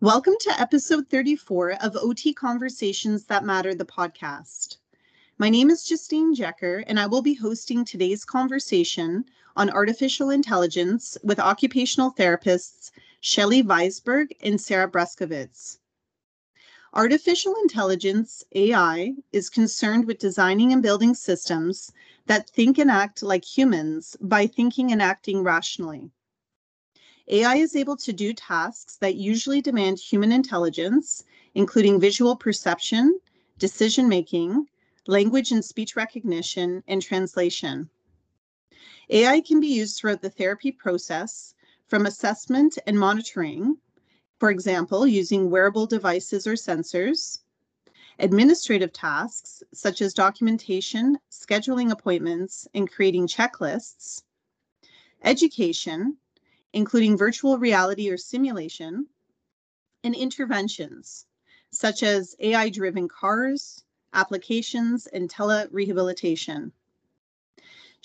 Welcome to episode 34 of OT Conversations That Matter, the podcast. My name is Justine Jecker, and I will be hosting today's conversation on artificial intelligence with occupational therapists Shelley Vaisberg and Sarah Brzeszkiewicz. Artificial intelligence, AI, is concerned with designing and building systems that think and act like humans by thinking and acting rationally. AI is able to do tasks that usually demand human intelligence, including visual perception, decision making, language and speech recognition, and translation. AI can be used throughout the therapy process from assessment and monitoring, for example, using wearable devices or sensors, administrative tasks such as documentation, scheduling appointments, and creating checklists, education, including virtual reality or simulation, and interventions such as AI driven cars, applications, and telerehabilitation.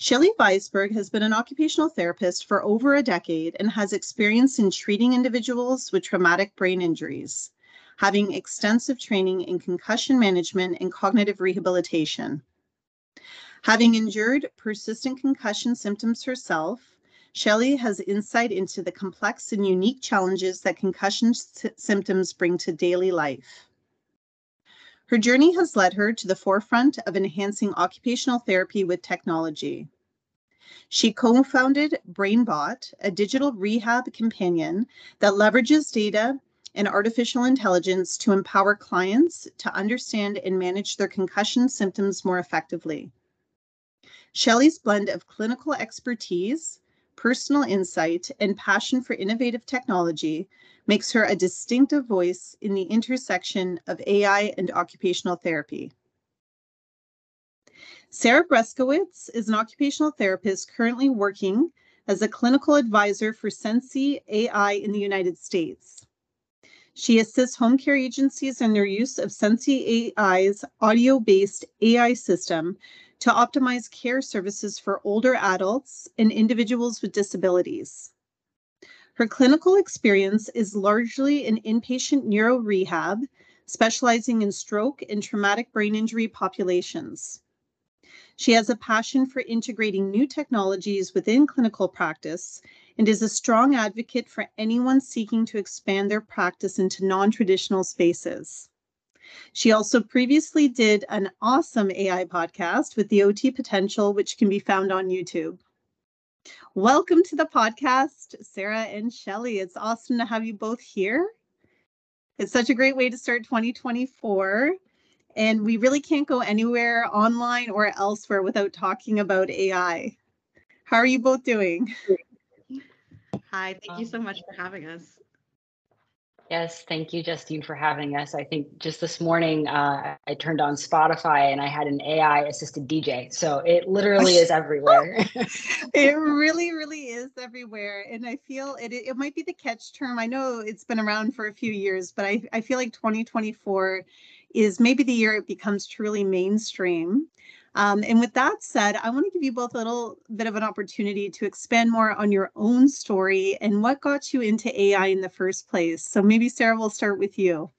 Shelley Vaisberg has been an occupational therapist for over a decade and has experience in treating individuals with traumatic brain injuries, having extensive training in concussion management and cognitive rehabilitation. Having endured persistent concussion symptoms herself, Shelley has insight into the complex and unique challenges that concussion symptoms bring to daily life. Her journey has led her to the forefront of enhancing occupational therapy with technology. She co founded BrainBot, a digital rehab companion that leverages data and artificial intelligence to empower clients to understand and manage their concussion symptoms more effectively. Shelley's blend of clinical expertise, personal insight, and passion for innovative technology makes her a distinctive voice in the intersection of AI and occupational therapy. Sarah Brzeszkiewicz is an occupational therapist currently working as a clinical advisor for Sensi AI in the United States. She assists home care agencies in their use of Sensi AI's audio based AI system to optimize care services for older adults and individuals with disabilities. Her clinical experience is largely in inpatient neuro rehab, specializing in stroke and traumatic brain injury populations. She has a passion for integrating new technologies within clinical practice and is a strong advocate for anyone seeking to expand their practice into non traditional spaces. She also previously did an awesome AI podcast with the OT Potential, which can be found on YouTube. Welcome to the podcast, Sarah and Shelley. It's awesome to have you both here. It's such a great way to start 2024. And we really can't go anywhere online or elsewhere without talking about AI. How are you both doing? Hi, thank you so much for having us. Yes, thank you, Justine, for having us. I think just this morning uh, I turned on Spotify and I had an AI assisted DJ. So it literally is everywhere. it really, really is everywhere. And I feel it, it might be the catch term. I know it's been around for a few years, but I, I feel like 2024 is maybe the year it becomes truly mainstream. Um, and with that said, I want to give you both a little bit of an opportunity to expand more on your own story and what got you into AI in the first place. So maybe Sarah, we'll start with you.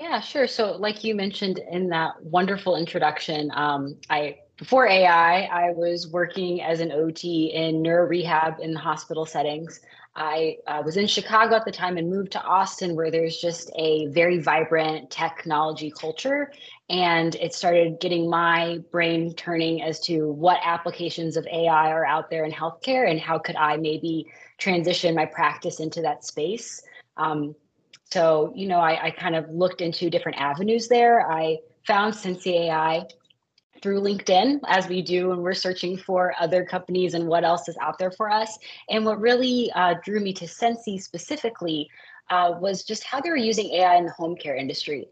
Yeah, sure. So, like you mentioned in that wonderful introduction, um, I before AI, I was working as an OT in neuro rehab in hospital settings. I uh, was in Chicago at the time and moved to Austin, where there's just a very vibrant technology culture. And it started getting my brain turning as to what applications of AI are out there in healthcare and how could I maybe transition my practice into that space. Um, so, you know, I, I kind of looked into different avenues there. I found Sensi AI through LinkedIn, as we do when we're searching for other companies and what else is out there for us. And what really uh, drew me to Sensi specifically uh, was just how they were using AI in the home care industry.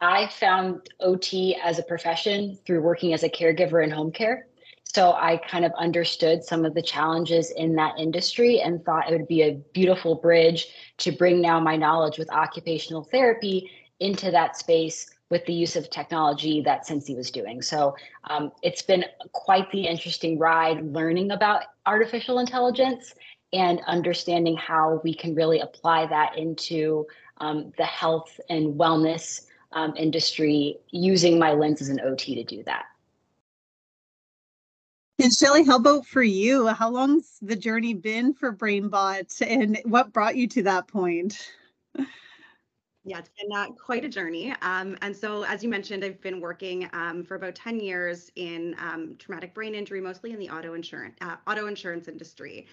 I found OT as a profession through working as a caregiver in home care. So I kind of understood some of the challenges in that industry and thought it would be a beautiful bridge to bring now my knowledge with occupational therapy into that space with the use of technology that Sensi was doing. So um, it's been quite the interesting ride learning about artificial intelligence and understanding how we can really apply that into um, the health and wellness um, industry using my lens as an OT to do that. And Shelley, how about for you? How long's the journey been for BrainBot and what brought you to that point? Yeah, it's been uh, quite a journey. Um, and so, as you mentioned, I've been working um, for about 10 years in um, traumatic brain injury, mostly in the auto insurance uh, auto insurance industry.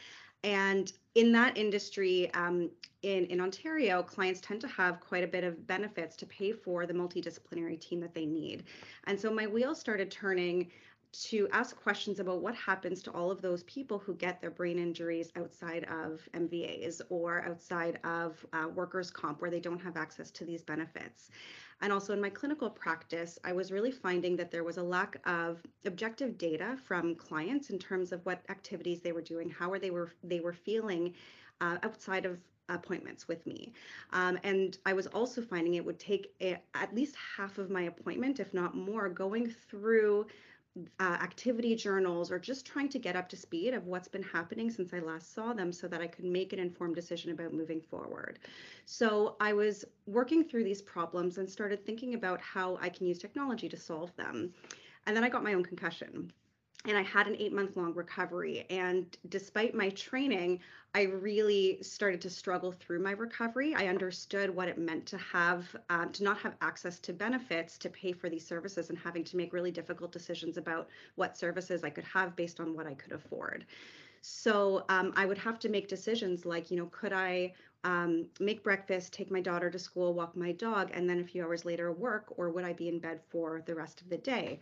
And in that industry, um, in, in Ontario, clients tend to have quite a bit of benefits to pay for the multidisciplinary team that they need. And so my wheels started turning to ask questions about what happens to all of those people who get their brain injuries outside of MVAs or outside of uh, workers' comp where they don't have access to these benefits. And also in my clinical practice, I was really finding that there was a lack of objective data from clients in terms of what activities they were doing, how are they were they were feeling uh, outside of appointments with me. Um, and I was also finding it would take a, at least half of my appointment, if not more, going through uh, activity journals or just trying to get up to speed of what's been happening since I last saw them so that I could make an informed decision about moving forward. So I was working through these problems and started thinking about how I can use technology to solve them. And then I got my own concussion and I had an eight month long recovery. And despite my training, I really started to struggle through my recovery. I understood what it meant to have, um, to not have access to benefits to pay for these services and having to make really difficult decisions about what services I could have based on what I could afford. So um, I would have to make decisions like, you know, could I um, make breakfast, take my daughter to school, walk my dog, and then a few hours later work, or would I be in bed for the rest of the day?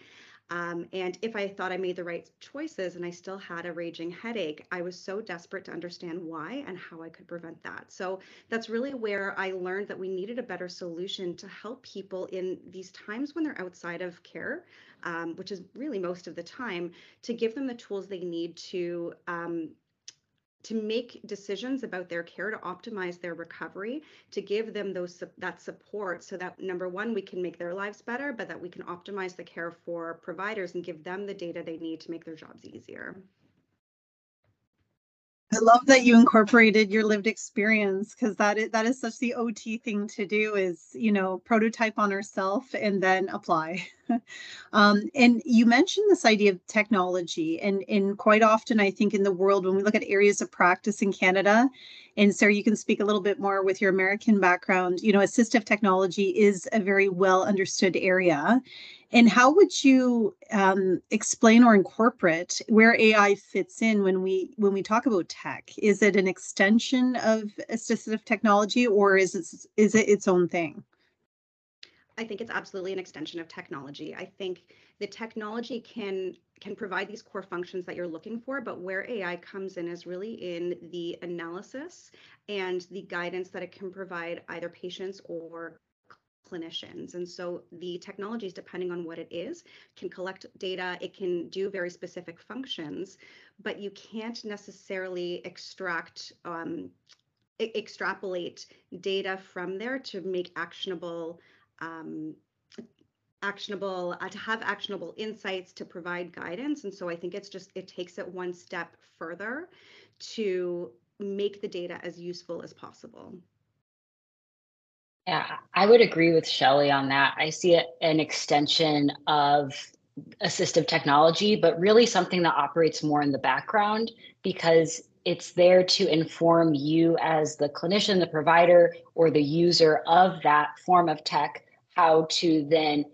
Um, and if I thought I made the right choices and I still had a raging headache, I was so desperate to understand why and how I could prevent that. So that's really where I learned that we needed a better solution to help people in these times when they're outside of care, um, which is really most of the time, to give them the tools they need to um, to make decisions about their care to optimize their recovery to give them those that support so that number one we can make their lives better but that we can optimize the care for providers and give them the data they need to make their jobs easier I love that you incorporated your lived experience because that is that is such the OT thing to do is you know prototype on ourselves and then apply. um, and you mentioned this idea of technology, and and quite often I think in the world when we look at areas of practice in Canada, and Sarah, you can speak a little bit more with your American background. You know, assistive technology is a very well understood area, and how would you um, explain or incorporate where AI fits in when we when we talk about tech? Is it an extension of assistive technology, or is it is it its own thing? I think it's absolutely an extension of technology. I think the technology can can provide these core functions that you're looking for, but where AI comes in is really in the analysis and the guidance that it can provide either patients or clinicians. And so the technologies, depending on what it is, can collect data, it can do very specific functions, but you can't necessarily extract, um, extrapolate data from there to make actionable um, actionable uh, to have actionable insights to provide guidance and so i think it's just it takes it one step further to make the data as useful as possible yeah, I would agree with Shelley on that. I see it an extension of assistive technology, but really something that operates more in the background because it's there to inform you as the clinician, the provider, or the user of that form of tech how to then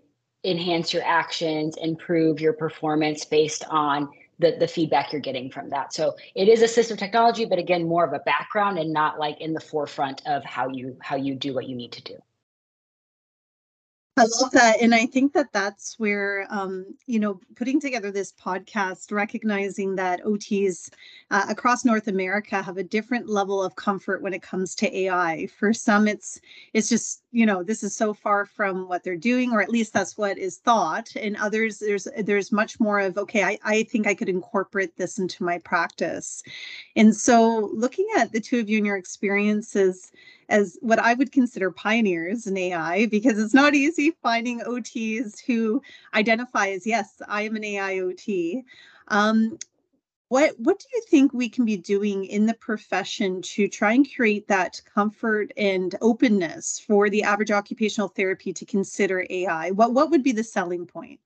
enhance your actions, improve your performance based on the, the feedback you're getting from that. So it is assistive technology, but again, more of a background and not like in the forefront of how you how you do what you need to do. I love that. And I think that that's where, um, you know, putting together this podcast, recognizing that OTs uh, across North America have a different level of comfort when it comes to AI. For some, it's it's just you know this is so far from what they're doing or at least that's what is thought and others there's there's much more of okay I, I think i could incorporate this into my practice and so looking at the two of you and your experiences as what i would consider pioneers in ai because it's not easy finding ots who identify as yes i am an ai ot um, what what do you think we can be doing in the profession to try and create that comfort and openness for the average occupational therapy to consider AI? What what would be the selling point?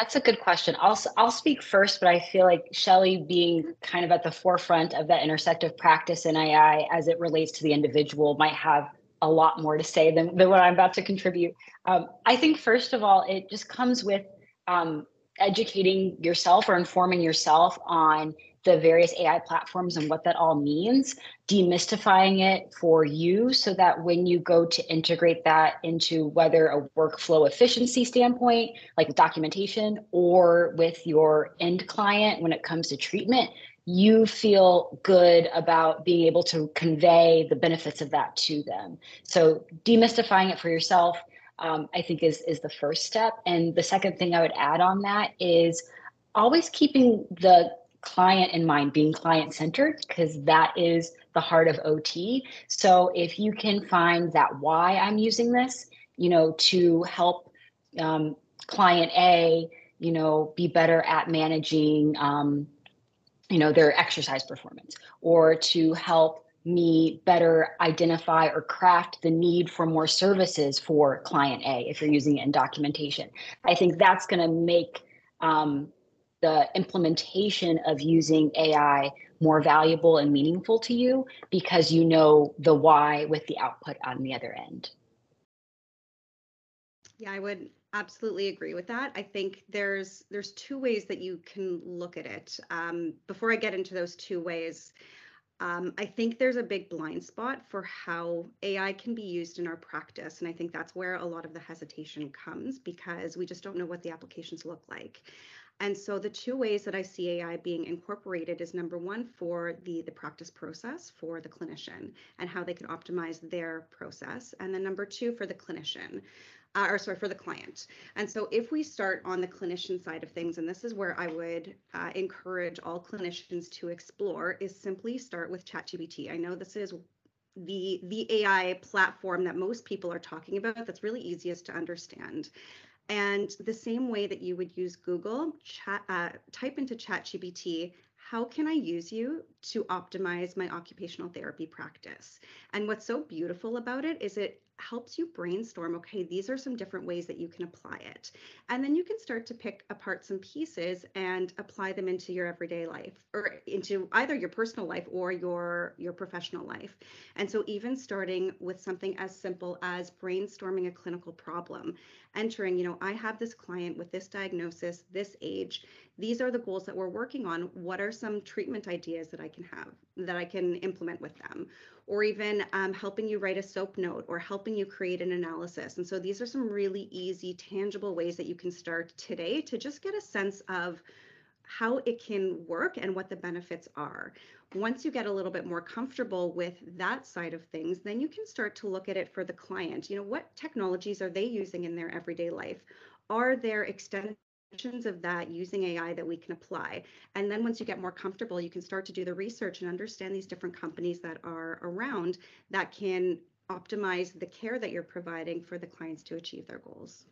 That's a good question. I'll I'll speak first, but I feel like Shelley being kind of at the forefront of that intersective practice in AI as it relates to the individual might have a lot more to say than, than what I'm about to contribute. Um, I think, first of all, it just comes with um, educating yourself or informing yourself on the various AI platforms and what that all means, demystifying it for you so that when you go to integrate that into whether a workflow efficiency standpoint, like documentation, or with your end client when it comes to treatment, you feel good about being able to convey the benefits of that to them. So demystifying it for yourself, um, I think is is the first step. And the second thing I would add on that is always keeping the client in mind, being client centered, because that is the heart of OT. So if you can find that why I'm using this, you know, to help um, client A, you know, be better at managing. Um, you know their exercise performance or to help me better identify or craft the need for more services for client A if you're using it in documentation. I think that's going to make um, the implementation of using AI more valuable and meaningful to you because you know the why with the output on the other end. Yeah, I would absolutely agree with that. I think there's there's two ways that you can look at it. Um, before I get into those two ways, um, I think there's a big blind spot for how AI can be used in our practice, and I think that's where a lot of the hesitation comes because we just don't know what the applications look like. And so the two ways that I see AI being incorporated is number one for the the practice process for the clinician and how they can optimize their process, and then number two for the clinician uh, or sorry, for the client. And so if we start on the clinician side of things, and this is where I would uh, encourage all clinicians to explore, is simply start with ChatGPT. I know this is the the AI platform that most people are talking about that's really easiest to understand. And the same way that you would use Google, chat, uh, type into ChatGPT, how can I use you to optimize my occupational therapy practice? And what's so beautiful about it is it helps you brainstorm okay these are some different ways that you can apply it. And then you can start to pick apart some pieces and apply them into your everyday life or into either your personal life or your your professional life. And so even starting with something as simple as brainstorming a clinical problem entering you know i have this client with this diagnosis this age. These are the goals that we're working on. What are some treatment ideas that i can have that i can implement with them or even um, helping you write a SOAP note or helping you create an analysis. And so these are some really easy, tangible ways that you can start today to just get a sense of how it can work and what the benefits are. Once you get a little bit more comfortable with that side of things, then you can start to look at it for the client. You know, what technologies are they using in their everyday life? Are there extended of that using AI that we can apply. And then once you get more comfortable, you can start to do the research and understand these different companies that are around that can optimize the care that you're providing for the clients to achieve their goals.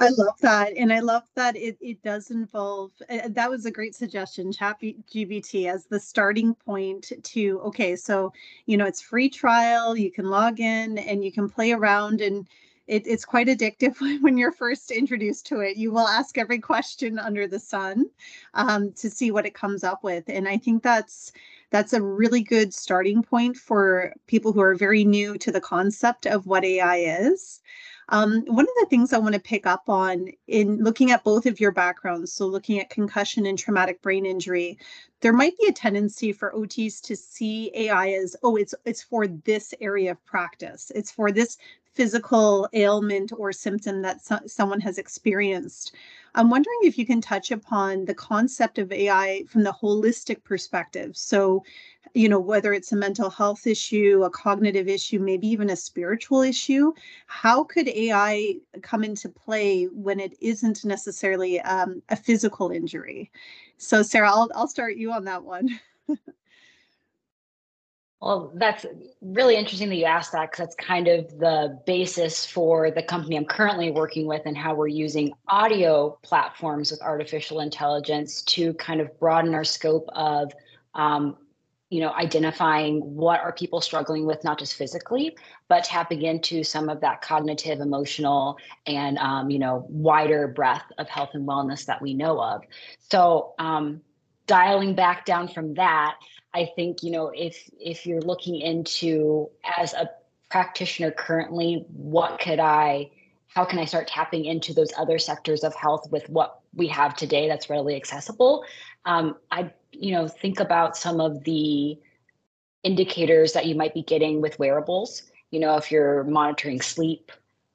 I love that. And I love that it, it does involve, uh, that was a great suggestion, Chat GPT as the starting point to, okay, so, you know, it's free trial, you can log in and you can play around and it, it's quite addictive when you're first introduced to it. You will ask every question under the sun um, to see what it comes up with, and I think that's that's a really good starting point for people who are very new to the concept of what AI is. Um, one of the things I want to pick up on in looking at both of your backgrounds, so looking at concussion and traumatic brain injury, there might be a tendency for OTs to see AI as, oh, it's it's for this area of practice. It's for this physical ailment or symptom that so- someone has experienced. I'm wondering if you can touch upon the concept of AI from the holistic perspective. So, you know, whether it's a mental health issue, a cognitive issue, maybe even a spiritual issue, how could AI come into play when it isn't necessarily um, a physical injury? So, Sarah, I'll, I'll start you on that one. Well, that's really interesting that you asked that because that's kind of the basis for the company I'm currently working with and how we're using audio platforms with artificial intelligence to kind of broaden our scope of, um, you know, identifying what are people struggling with, not just physically, but tapping into some of that cognitive, emotional, and um, you know, wider breadth of health and wellness that we know of. So, um, dialing back down from that I think, you know, if if you're looking into as a practitioner currently, what could I how can I start tapping into those other sectors of health with what we have today that's readily accessible? Um, I, you know, think about some of the indicators that you might be getting with wearables. You know, if you're monitoring sleep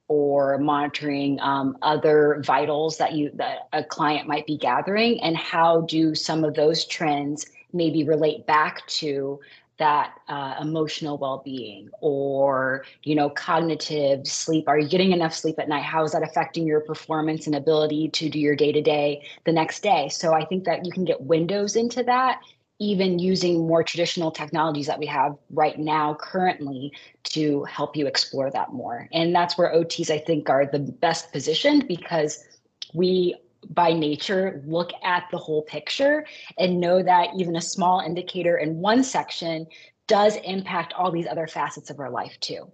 or monitoring um, other vitals that you that a client might be gathering, and how do some of those trends maybe relate back to that uh, emotional well-being or you know cognitive sleep. Are you getting enough sleep at night? How is that affecting your performance and ability to do your day-to-day the next day? So i think that you can get windows into that even using more traditional technologies that we have right now currently to help you explore that more. And that's where ots i think are the best positioned because we by nature look at the whole picture and know that even a small indicator in one section does impact all these other facets of our life too.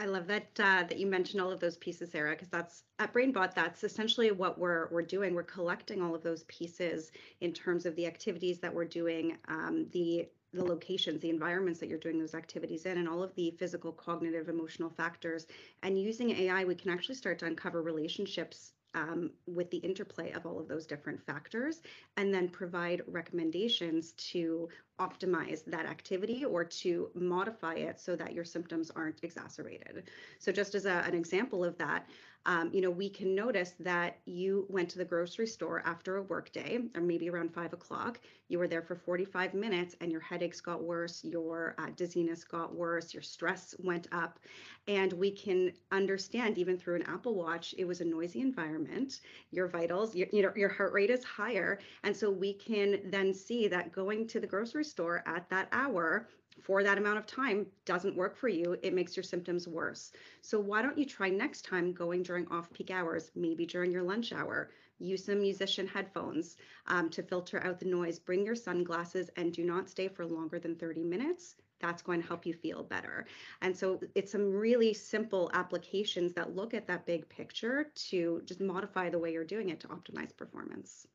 I love that uh, that you mentioned all of those pieces, Sarah, because that's at BrainBot. That's essentially what we're we're doing. We're collecting all of those pieces in terms of the activities that we're doing, um, the the locations, the environments that you're doing those activities in, and all of the physical, cognitive, emotional factors. And using AI, we can actually start to uncover relationships um, with the interplay of all of those different factors, and then provide recommendations to optimize that activity or to modify it so that your symptoms aren't exacerbated. So, just as a, an example of that, um, you know, we can notice that you went to the grocery store after a workday, or maybe around five o'clock. You were there for 45 minutes, and your headaches got worse, your uh, dizziness got worse, your stress went up, and we can understand even through an Apple Watch, it was a noisy environment. Your vitals, your, you know, your heart rate is higher, and so we can then see that going to the grocery store at that hour for that amount of time doesn't work for you, it makes your symptoms worse. So why don't you try next time going during off-peak hours, maybe during your lunch hour? Use some musician headphones um, to filter out the noise. Bring your sunglasses and do not stay for longer than 30 minutes. That's going to help you feel better. And so it's some really simple applications that look at that big picture to just modify the way you're doing it to optimize performance.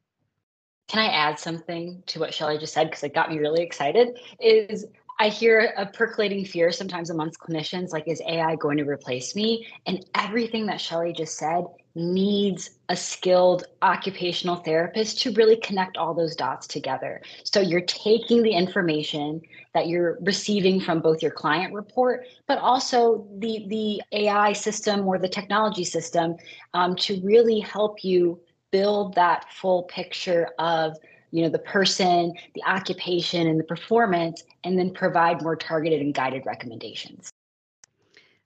Can I add something to what Shelley just said because it got me really excited? Is I hear a percolating fear sometimes amongst clinicians like, is AI going to replace me? And everything that Shelley just said needs a skilled occupational therapist to really connect all those dots together. So you're taking the information that you're receiving from both your client report, but also the, the AI system or the technology system um, to really help you build that full picture of you know the person the occupation and the performance and then provide more targeted and guided recommendations.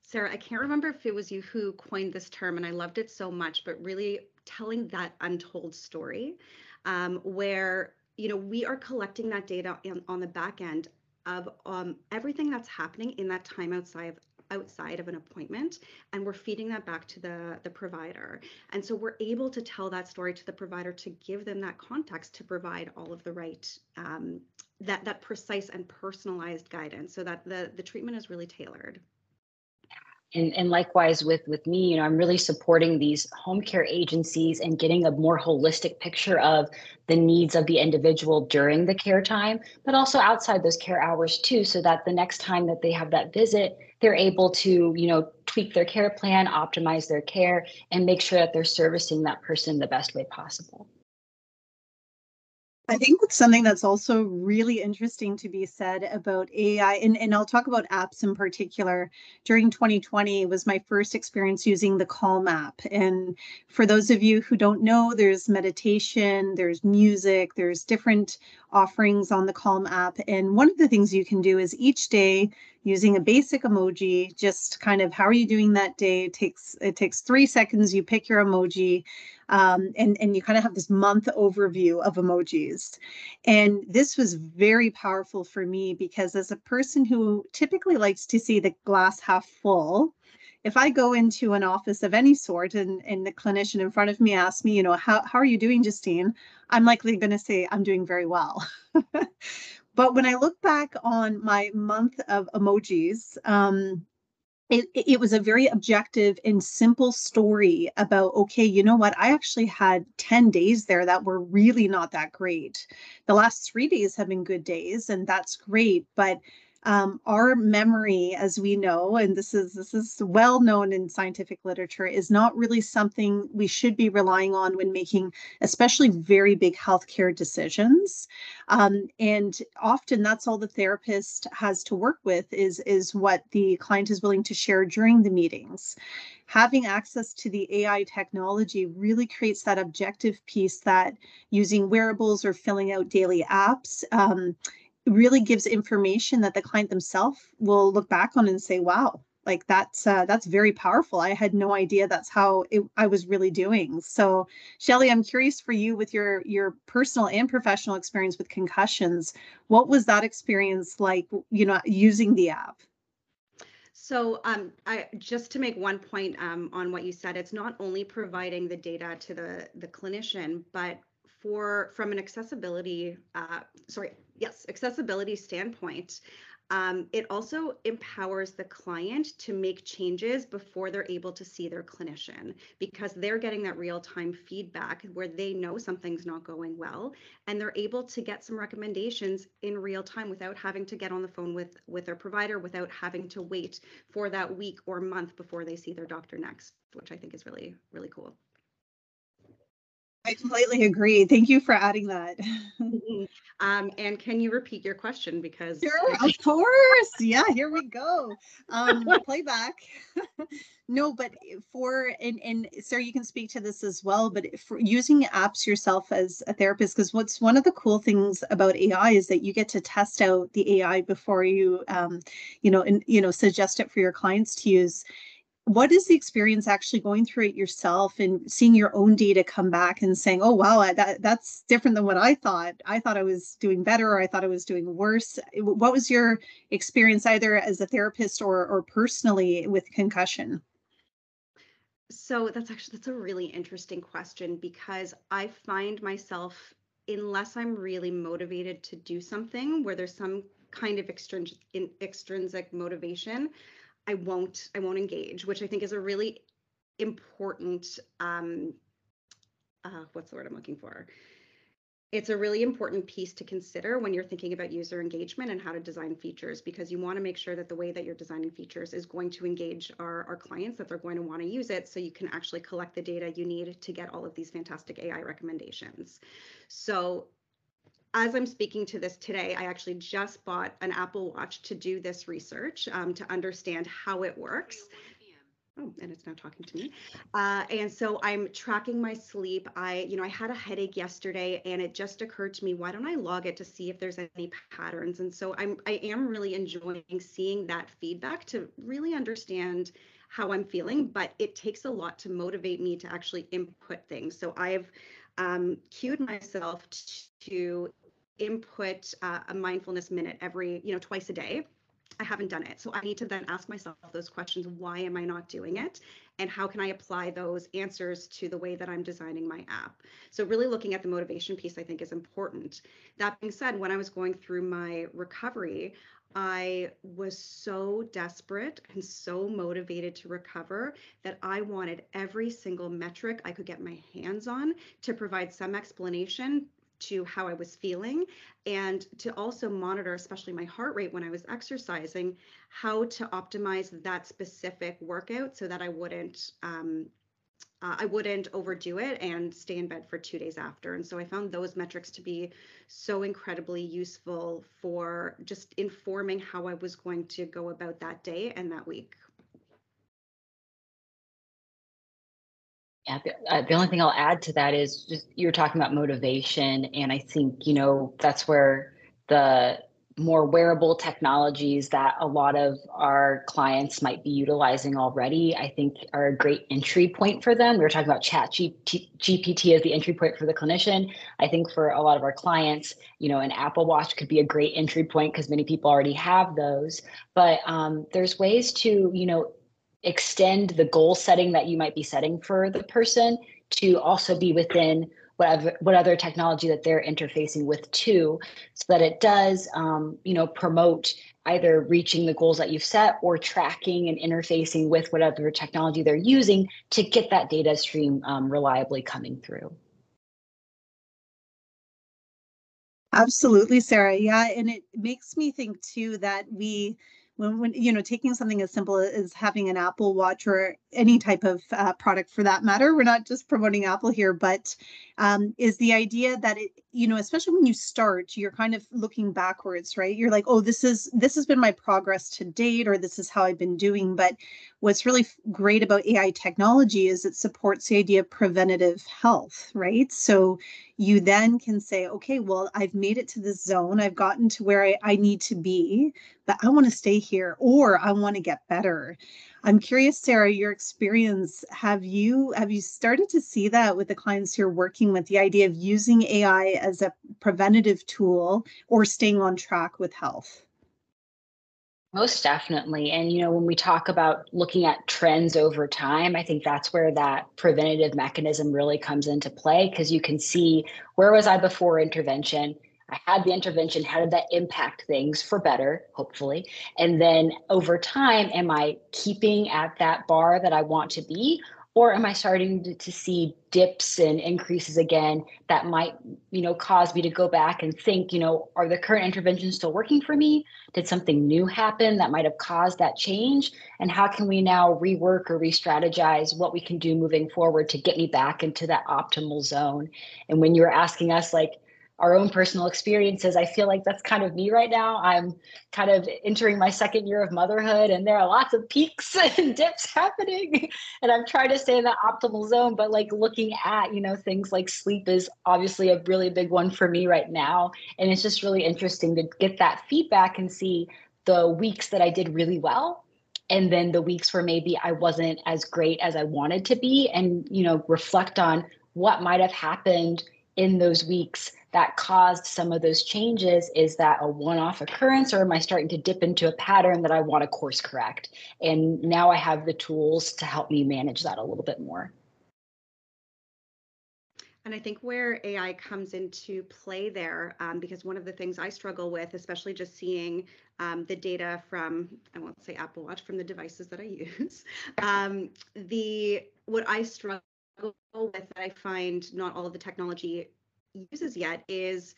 Sarah i can't remember if it was you who coined this term and i loved it so much but really telling that untold story um, where you know we are collecting that data in, on the back end of um, everything that's happening in that time outside of outside of an appointment and we're feeding that back to the the provider. And so we're able to tell that story to the provider to give them that context to provide all of the right um, that that precise and personalized guidance so that the the treatment is really tailored and, and likewise with with me you know i'm really supporting these home care agencies and getting a more holistic picture of the needs of the individual during the care time but also outside those care hours too so that the next time that they have that visit they're able to you know tweak their care plan optimize their care and make sure that they're servicing that person the best way possible I think something that's also really interesting to be said about AI, and, and I'll talk about apps in particular. During 2020 was my first experience using the Calm app. And for those of you who don't know, there's meditation, there's music, there's different offerings on the Calm app. And one of the things you can do is each day using a basic emoji, just kind of how are you doing that day? It takes it takes three seconds. You pick your emoji, um, and and you kind of have this month overview of emojis. And this was very powerful for me because as a person who typically likes to see the glass half full, if I go into an office of any sort and, and the clinician in front of me asks me, you know, how, how are you doing, Justine? I'm likely going to say, I'm doing very well. but when I look back on my month of emojis, um, it, it was a very objective and simple story about okay you know what i actually had 10 days there that were really not that great the last three days have been good days and that's great but um, our memory, as we know, and this is this is well known in scientific literature, is not really something we should be relying on when making, especially very big healthcare decisions. Um, and often that's all the therapist has to work with is is what the client is willing to share during the meetings. Having access to the AI technology really creates that objective piece that using wearables or filling out daily apps. Um, really gives information that the client themselves will look back on and say, wow, like that's uh, that's very powerful. I had no idea that's how it, I was really doing. So, Shelley, I'm curious for you with your your personal and professional experience with concussions. What was that experience like? You know, using the app. So, um, I just to make one point um, on what you said, it's not only providing the data to the the clinician, but for from an accessibility, uh, sorry, yes, accessibility standpoint, um, it also empowers the client to make changes before they're able to see their clinician because they're getting that real time feedback where they know something's not going well and they're able to get some recommendations in real time without having to get on the phone with with their provider without having to wait for that week or month before they see their doctor next which i think is really really cool I completely agree. Thank you for adding that. Mm-hmm. um, and can you repeat your question? Because sure, of course. Yeah, here we go. Um, playback. no, but for and and Sarah, you can speak to this as well. But for using apps yourself as a therapist, because what's one of the cool things about AI is that you get to test out the AI before you, um, you know, and you know, suggest it for your clients to use what is the experience actually going through it yourself and seeing your own data come back and saying oh wow that that's different than what i thought. I thought i was doing better or i thought i was doing worse. What was your experience either as a therapist or or personally with concussion? So that's actually that's a really interesting question because i find myself unless i'm really motivated to do something where there's some kind of extrinsic extrinsic motivation I won't I won't engage, which I think is a really important um, uh, what's the word I'm looking for? It's a really important piece to consider when you're thinking about user engagement and how to design features because you want to make sure that the way that you're designing features is going to engage our, our clients, that they're going to want to use it so you can actually collect the data you need to get all of these fantastic AI recommendations. So as I'm speaking to this today, I actually just bought an Apple Watch to do this research um, to understand how it works. Oh, and it's now talking to me. Uh, and so I'm tracking my sleep. I, you know, I had a headache yesterday, and it just occurred to me, why don't I log it to see if there's any patterns? And so I'm, I am really enjoying seeing that feedback to really understand how I'm feeling. But it takes a lot to motivate me to actually input things. So I've um, cued myself to input uh, a mindfulness minute every, you know, twice a day. I haven't done it. So I need to then ask myself those questions why am I not doing it? And how can I apply those answers to the way that I'm designing my app? So, really looking at the motivation piece, I think, is important. That being said, when I was going through my recovery, I was so desperate and so motivated to recover that I wanted every single metric I could get my hands on to provide some explanation to how I was feeling and to also monitor, especially my heart rate when I was exercising, how to optimize that specific workout so that I wouldn't um, uh, I wouldn't overdo it and stay in bed for two days after. And so I found those metrics to be so incredibly useful for just informing how I was going to go about that day and that week. Yeah, the, uh, the only thing I'll add to that is just you're talking about motivation, and I think you know that's where the more wearable technologies that a lot of our clients might be utilizing already, I think are a great entry point for them. We were talking about chat GPT as the entry point for the clinician. I think for a lot of our clients, you know, an Apple Watch could be a great entry point because many people already have those. But um, there's ways to, you know, extend the goal setting that you might be setting for the person to also be within whatever what other technology that they're interfacing with too so that it does um, you know promote either reaching the goals that you've set or tracking and interfacing with whatever technology they're using to get that data stream um, reliably coming through. Absolutely sarah. Yeah and it makes me think too that we when, when you know taking something as simple as having an apple watch or any type of uh, product for that matter we're not just promoting apple here but um, is the idea that it you know especially when you start you're kind of looking backwards right? You're like oh this is this has been my progress to date or this is how i've been doing but what's really great about ai technology is it supports the idea of preventative health right? So you then can say okay well i've made it to this zone i've gotten to where i, I need to be but i want to stay here or i want to get better I'm curious, Sarah, your experience. Have you have you started to see that with the clients you're working with, the idea of using AI as a preventative tool or staying on track with health? Most definitely. And, you know, when we talk about looking at trends over time, I think that's where that preventative mechanism really comes into play because you can see where was I before intervention? I had the intervention. How did that impact things for better, hopefully? And then over time, am I keeping at that bar that I want to be? Or am I starting to, to see dips and increases again that might, you know, cause me to go back and think, you know, are the current interventions still working for me? Did something new happen that might have caused that change? And how can we now rework or re-strategize what we can do moving forward to get me back into that optimal zone? And when you're asking us, like, our own personal experiences. I feel like that's kind of me right now. I'm kind of entering my second year of motherhood, and there are lots of peaks and dips happening. And I'm trying to stay in that optimal zone, but like looking at, you know, things like sleep is obviously a really big one for me right now. And it's just really interesting to get that feedback and see the weeks that I did really well and then the weeks where maybe I wasn't as great as I wanted to be and you know reflect on what might have happened in those weeks that caused some of those changes is that a one-off occurrence or am i starting to dip into a pattern that i want to course correct? And now i have the tools to help me manage that a little bit more. And I think where AI comes into play there, um, because one of the things I struggle with, especially just seeing um, the data from, I won't say Apple Watch, from the devices that I use, um, the what I struggle with that I find not all of the technology uses yet is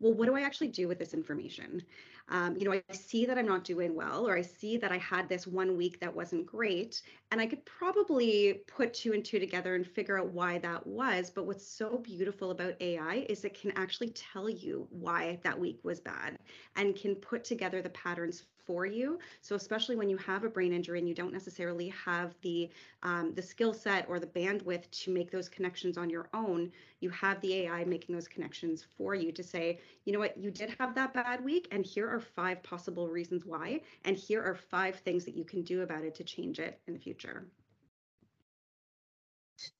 well, what do I actually do with this information? Um, you know, I see that I'm not doing well, or I see that I had this one week that wasn't great, and I could probably put two and two together and figure out why that was. But what's so beautiful about AI is it can actually tell you why that week was bad and can put together the patterns for you. So especially when you have a brain injury and you don't necessarily have the um, the skill set or the bandwidth to make those connections on your own, you have the AI making those connections for you to say, you know what, you did have that bad week, and here are five possible reasons why, and here are five things that you can do about it to change it in the future.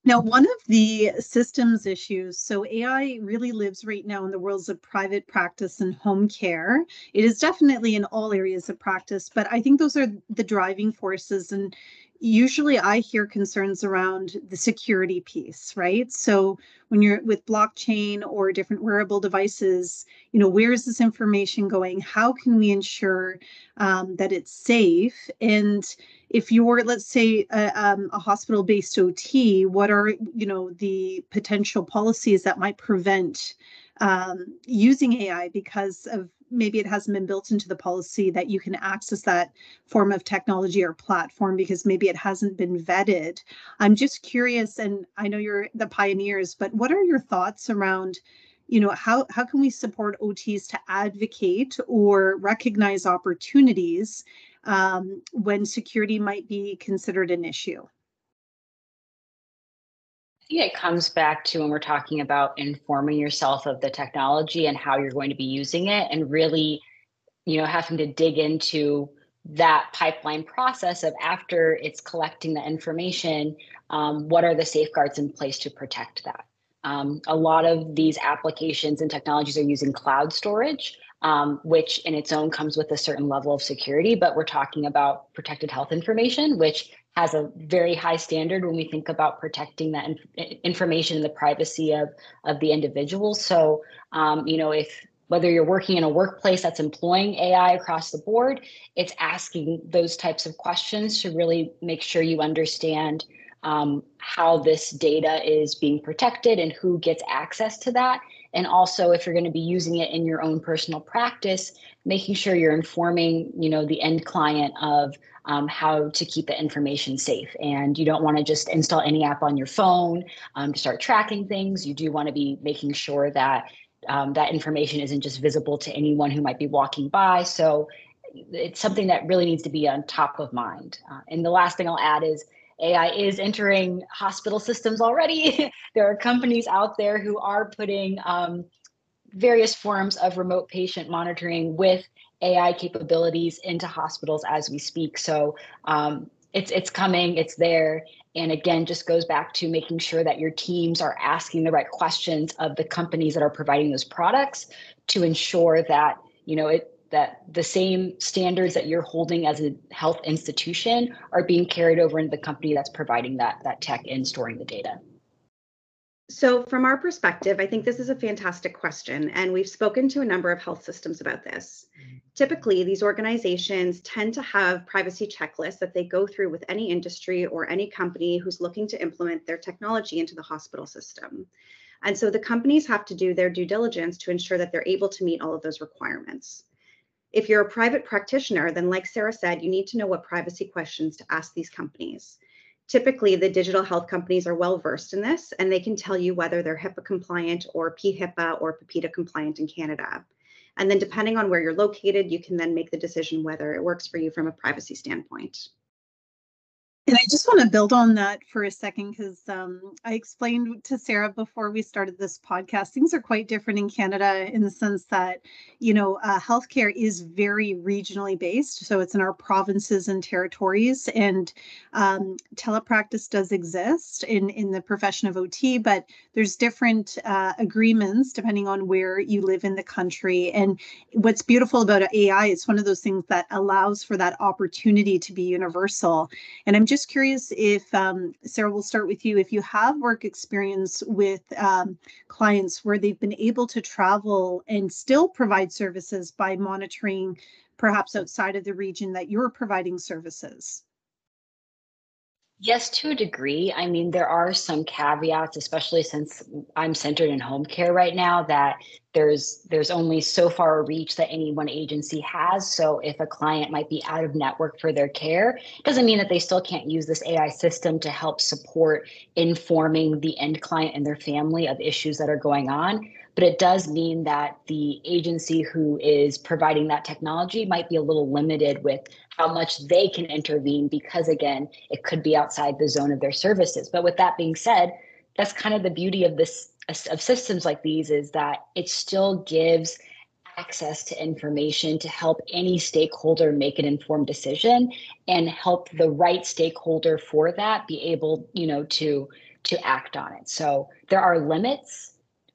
Now, one of the systems issues, so AI really lives right now in the worlds of private practice and home care. It is definitely in all areas of practice, but I think those are the driving forces. And usually I hear concerns around the security piece, right? So when you're with blockchain or different wearable devices, you know, where is this information going? How can we ensure um, that it's safe? And if you're, let's say, a, um, a hospital-based OT, what are, you know, the potential policies that might prevent um, using AI because of maybe it hasn't been built into the policy that you can access that form of technology or platform because maybe it hasn't been vetted. I'm just curious, and I know you're the pioneers, but what are your thoughts around? You know, how, how can we support OTs to advocate or recognize opportunities um, when security might be considered an issue? Think it comes back to when we're talking about informing yourself of the technology and how you're going to be using it and really you know having to dig into that pipeline process of after it's collecting the information um, what are the safeguards in place to protect that? Um, a lot of these applications and technologies are using cloud storage um, which in its own comes with a certain level of security but we're talking about protected health information which has a very high standard when we think about protecting that inf- information and the privacy of of the individual. So, um, you know, if whether you're working in a workplace that's employing AI across the board, it's asking those types of questions to really make sure you understand um, how this data is being protected and who gets access to that. And also, if you're going to be using it in your own personal practice, making sure you're informing, you know, the end client of um, how to keep the information safe. And you don't want to just install any app on your phone um, to start tracking things. You do want to be making sure that um, that information isn't just visible to anyone who might be walking by. So it's something that really needs to be on top of mind. Uh, and the last thing I'll add is AI is entering hospital systems already. there are companies out there who are putting um, various forms of remote patient monitoring with AI capabilities into hospitals as we speak. So um, it's it's coming, it's there, and again, just goes back to making sure that your teams are asking the right questions of the companies that are providing those products to ensure that you know it that the same standards that you're holding as a health institution are being carried over into the company that's providing that that tech and storing the data. So, from our perspective, I think this is a fantastic question, and we've spoken to a number of health systems about this. Mm-hmm. Typically, these organizations tend to have privacy checklists that they go through with any industry or any company who's looking to implement their technology into the hospital system. And so the companies have to do their due diligence to ensure that they're able to meet all of those requirements. If you're a private practitioner, then, like Sarah said, you need to know what privacy questions to ask these companies typically the digital health companies are well versed in this and they can tell you whether they're HIPAA compliant or PHIPA or PIPEDA compliant in Canada. And then depending on where you're located, you can then make the decision whether it works for you from a privacy standpoint. And I just want to build on that for a second because um, I explained to Sarah before we started this podcast, things are quite different in Canada in the sense that, you know, uh, healthcare is very regionally based. So it's in our provinces and territories. And um, telepractice does exist in, in the profession of OT, but there's different uh, agreements depending on where you live in the country. And what's beautiful about AI, it's one of those things that allows for that opportunity to be universal. And I'm just just curious if, um, Sarah, we'll start with you. If you have work experience with um, clients where they've been able to travel and still provide services by monitoring perhaps outside of the region that you're providing services. Yes, to a degree. I mean, there are some caveats, especially since I'm centered in home care right now, that there's there's only so far a reach that any one agency has. So if a client might be out of network for their care, doesn't mean that they still can't use this AI system to help support informing the end client and their family of issues that are going on but it does mean that the agency who is providing that technology might be a little limited with how much they can intervene because again it could be outside the zone of their services. But with that being said that's kind of the beauty of this of systems like these is that it still gives access to information to help any stakeholder make an informed decision and help the right stakeholder for that be able you know to to act on it. So there are limits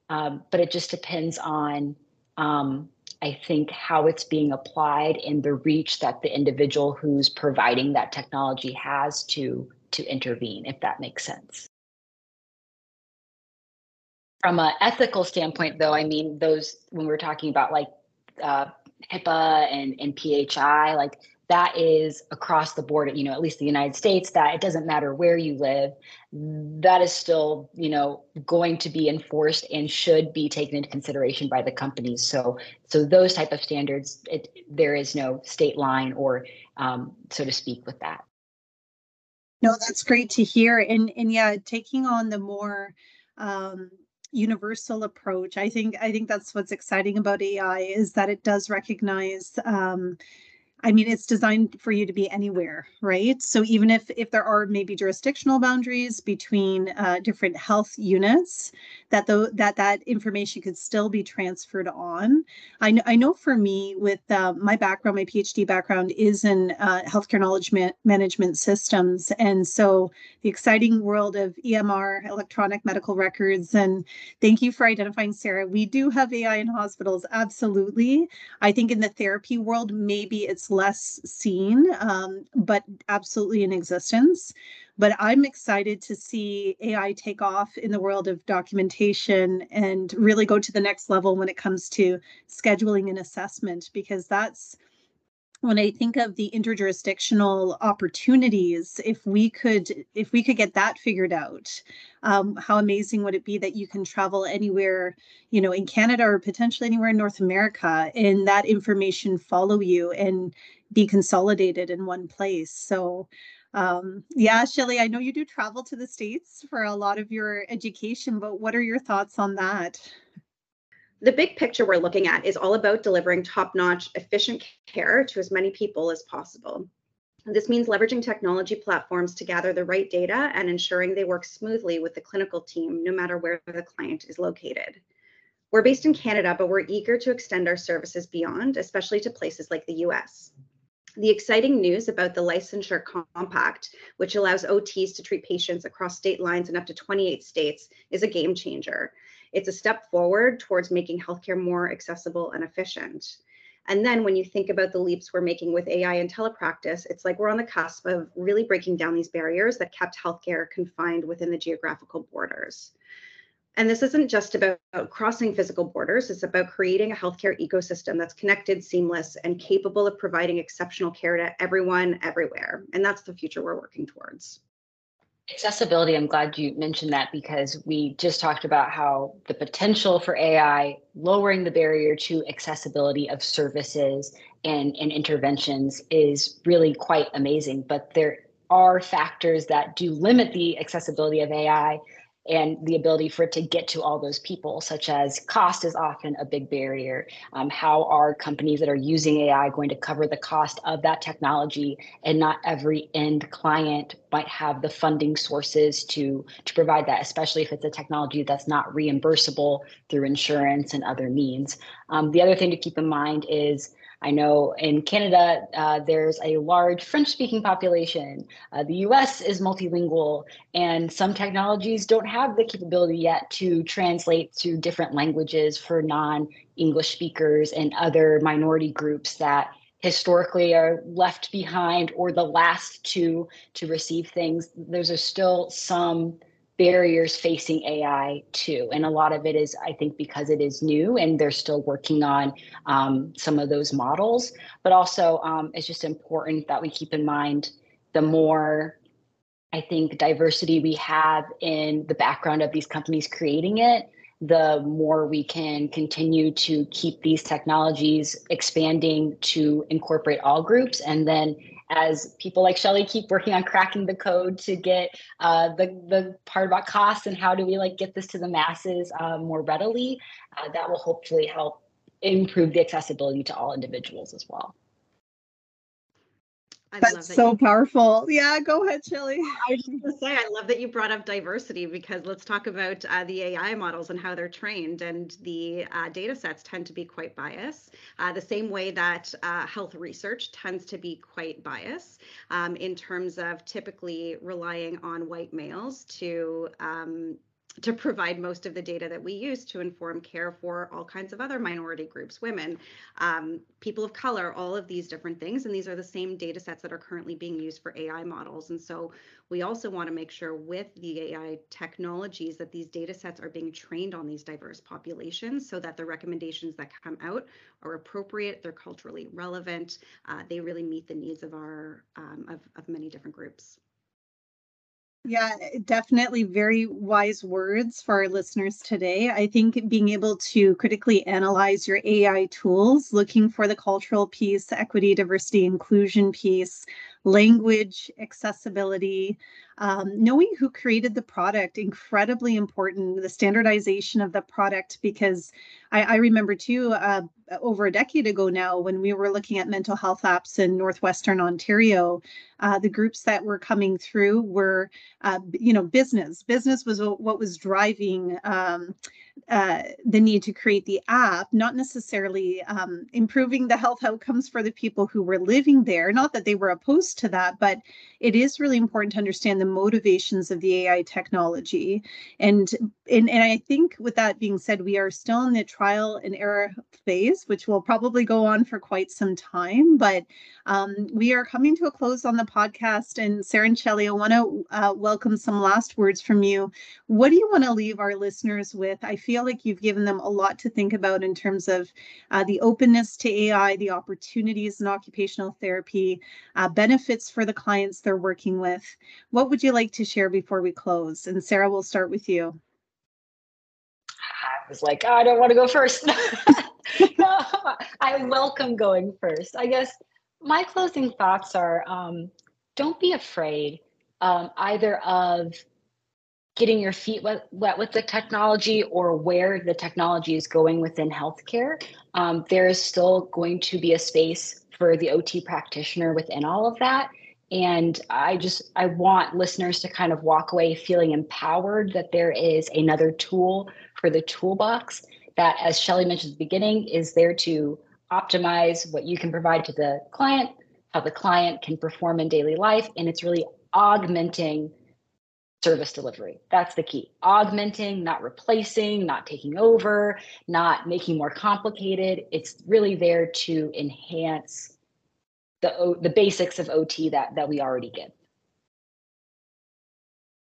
um, but it just depends on, um, I think, how it's being applied and the reach that the individual who's providing that technology has to to intervene, if that makes sense. From an ethical standpoint, though, I mean, those when we're talking about like uh, HIPAA and, and PHI, like that is across the board, you know, at least the United States, that it doesn't matter where you live, that is still, you know, going to be enforced and should be taken into consideration by the companies. So, so those type of standards, it, there is no state line or, um, so to speak, with that. No, that's great to hear. And and yeah, taking on the more um, universal approach, I think I think that's what's exciting about AI is that it does recognize um, I mean, it's designed for you to be anywhere, right? So even if if there are maybe jurisdictional boundaries between uh, different health units, that though that that information could still be transferred on. I know I know for me, with uh, my background, my PhD background is in uh, healthcare knowledge ma- management systems, and so the exciting world of EMR, electronic medical records, and thank you for identifying, Sarah. We do have AI in hospitals, absolutely. I think in the therapy world, maybe it's less seen, um, but absolutely in existence. But I'm excited to see AI take off in the world of documentation and really go to the next level when it comes to scheduling and assessment, because that's when I think of the interjurisdictional opportunities, if we could if we could get that figured out, um, how amazing would it be that you can travel anywhere, you know, in Canada or potentially anywhere in North America, and that information follow you and be consolidated in one place. So um, yeah, Shelley, I know you do travel to the States for a lot of your education, but what are your thoughts on that? The big picture we're looking at is all about delivering top-notch, efficient care to as many people as possible. This means leveraging technology platforms to gather the right data and ensuring they work smoothly with the clinical team, no matter where the client is located. We're based in Canada, but we're eager to extend our services beyond, especially to places like the US. The exciting news about the Licensure Compact, which allows OTs to treat patients across state lines in up to 28 states, is a game changer it's a step forward towards making healthcare more accessible and efficient. And then when you think about the leaps we're making with AI and telepractice, it's like we're on the cusp of really breaking down these barriers that kept healthcare confined within the geographical borders. And this isn't just about crossing physical borders, it's about creating a healthcare ecosystem that's connected, seamless, and capable of providing exceptional care to everyone, everywhere. And that's the future we're working towards. Accessibility, I'm glad you mentioned that because we just talked about how the potential for AI lowering the barrier to accessibility of services and, and interventions is really quite amazing. But there are factors that do limit the accessibility of AI and the ability for it to get to all those people, such as cost is often a big barrier. Um, how are companies that are using AI going to cover the cost of that technology? And not every end client might have the funding sources to, to provide that, especially if it's a technology that's not reimbursable through insurance and other means. Um, the other thing to keep in mind is I know in Canada, uh, there's a large French speaking population. Uh, the US is multilingual, and some technologies don't have the capability yet to translate to different languages for non English speakers and other minority groups that historically are left behind or the last to to receive things there's still some barriers facing AI too. And a lot of it is, I think, because it is new and they're still working on um, some of those models. But also, um, it's just important that we keep in mind the more, I think, diversity we have in the background of these companies creating it, the more we can continue to keep these technologies expanding to incorporate all groups and then as people like Shelley keep working on cracking the code to get uh, the the part about costs and how do we like get this to the masses uh, more readily, uh, that will hopefully help improve the accessibility to all individuals as well. I That's that so you, powerful. Yeah, go ahead, Shelley. I was just going to say, I love that you brought up diversity because let's talk about uh, the AI models and how they're trained. And the uh, data sets tend to be quite biased, uh, the same way that uh, health research tends to be quite biased um, in terms of typically relying on white males to um, to provide most of the data that we use to inform care for all kinds of other minority groups, women, um, people of color, all of these different things. And these are the same data sets that are currently being used for AI models. And so we also want to make sure with the AI technologies that these data sets are being trained on these diverse populations so that the recommendations that come out are appropriate, they're culturally relevant, uh, they really meet the needs of our um, of, of many different groups. Yeah, definitely very wise words for our listeners today. I think being able to critically analyze your AI tools, looking for the cultural piece, equity, diversity, inclusion piece, language, accessibility, um, knowing who created the product, incredibly important, the standardization of the product, because I, I remember too, uh, over a decade ago now, when we were looking at mental health apps in Northwestern Ontario, uh, the groups that were coming through were, uh, you know, business. Business was what was driving um, uh, the need to create the app, not necessarily um, improving the health outcomes for the people who were living there. Not that they were opposed to that, but it is really important to understand the motivations of the AI technology. And, and, and I think with that being said, we are still in the trial and error phase, which will probably go on for quite some time. But um, we are coming to a close on the podcast. And Sarah and Shelley, I want to uh, welcome some last words from you. What do you want to leave our listeners with? I feel like you've given them a lot to think about in terms of uh, the openness to AI, the opportunities in occupational therapy, uh, benefits for the clients they're working with. What would you like to share before we close? And Sarah, we'll start with you. I was like, oh, I don't want to go first. no, I welcome going first. I guess my closing thoughts are um, don't be afraid um, either of getting your feet wet, wet, with the technology or where the technology is going within healthcare. Um, there is still going to be a space for the OT practitioner within all of that. And I just I want listeners to kind of walk away feeling empowered that there is another tool for the toolbox that, as Shelley mentioned at the beginning, is there to optimize what you can provide to the client, how the client can perform in daily life, and it's really augmenting service delivery. That's the key. Augmenting, not replacing, not taking over, not making more complicated. It's really there to enhance the the basics of OT that that we already give.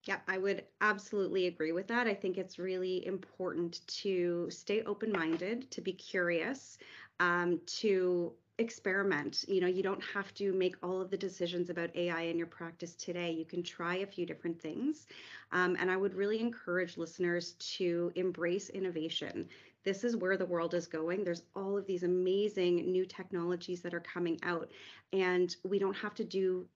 Yeah, I would absolutely agree with that. I think it's really important to stay open minded, to be curious, um, to experiment. You know, you don't have to make all of the decisions about AI in your practice today. You can try a few different things. Um, and I would really encourage listeners to embrace innovation. This is where the world is going. There's all of these amazing new technologies that are coming out, and we don't have to do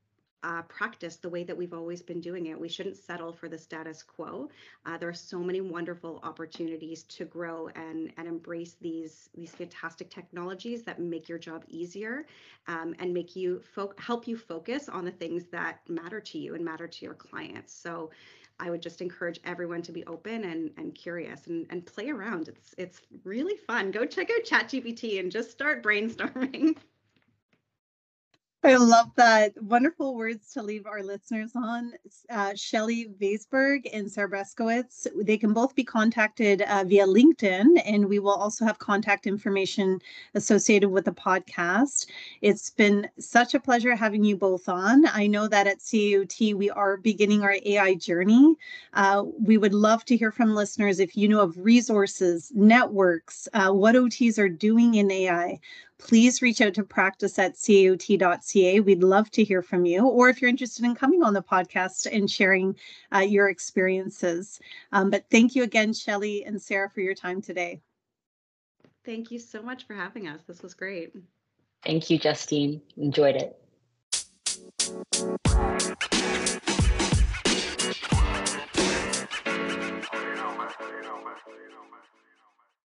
uh, practice the way that we've always been doing it. We shouldn't settle for the status quo. Uh, there are so many wonderful opportunities to grow and and embrace these these fantastic technologies that make your job easier um, and make you help you focus on the things that matter to you and matter to your clients. So. I would just encourage everyone to be open and, and curious and, and play around. It's it's really fun. Go check out ChatGPT and just start brainstorming. I love that. Wonderful words to leave our listeners on. Uh, Shelley Vaisberg and Sarah Brzeszkiewicz, they can both be contacted uh, via LinkedIn, and we will also have contact information associated with the podcast. It's been such a pleasure having you both on. I know that at CAOT we are beginning our AI journey. Uh, we would love to hear from listeners if you know of resources, networks, uh, what OTs are doing in AI please reach out to practice at caot.ca. We'd love to hear from you. Or if you're interested in coming on the podcast and sharing uh, your experiences. Um, but thank you again, Shelley and Sarah, for your time today. Thank you so much for having us. This was great. Thank you, Justine. Enjoyed it.